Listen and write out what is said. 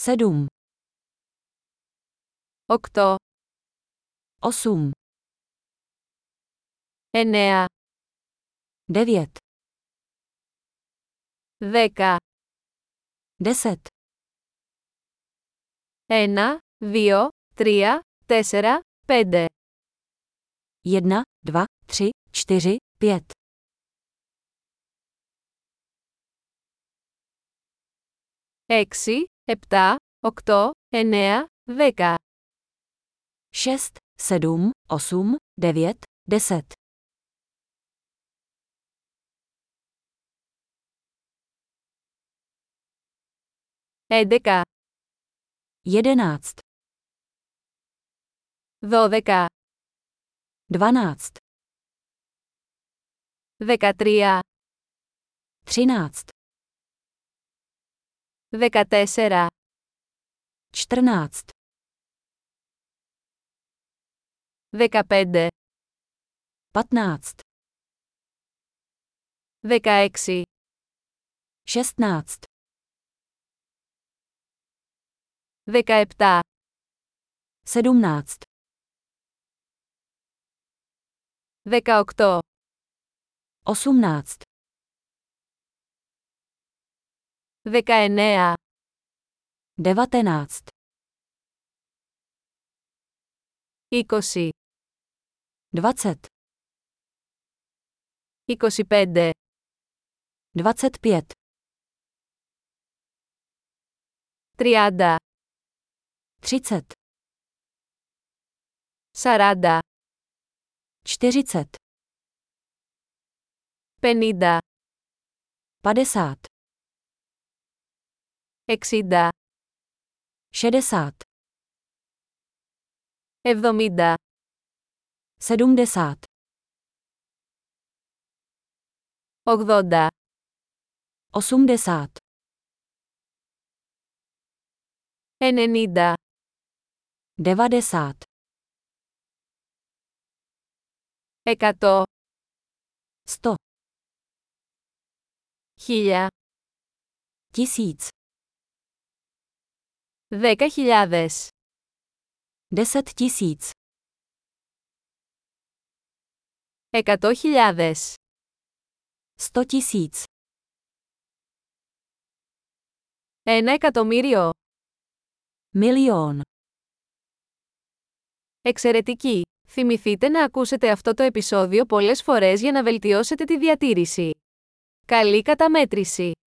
Sedm. Okto. Osm. Enea. Devět. Veka. Deset. ena, δύο, τρία, τέσσερα, pět, Jedna, dva, tři, čtyři, pět. Έξι, Hepta, okto, enea, veka. 6, 7, 8, 9, 10. Edeka. Jedenáct. Dvanáct. Dvanáct. Vekatria. Třináct. 14. Čtrnáct. 15. patnáct, 16. šestnáct, 17. E sedmnáct, 18. osmnáct. devatenáct Ikosi. Dvacet. Ikosi pede. dvacet pět Triada. třicet Sarada. čtyřicet penida padesát 60 šedesát evdomida sedmdesát 80 osmdesát enenida devadesát ekato sto 1000 tisíc Δέκα χιλιάδες. Deset τίσιτς. Εκατό χιλιάδες. Στό τίσιτς. Ένα εκατομμύριο. Μιλιόν. Εξαιρετική! Θυμηθείτε να ακούσετε αυτό το επεισόδιο πολλές φορές για να βελτιώσετε τη διατήρηση. Καλή καταμέτρηση!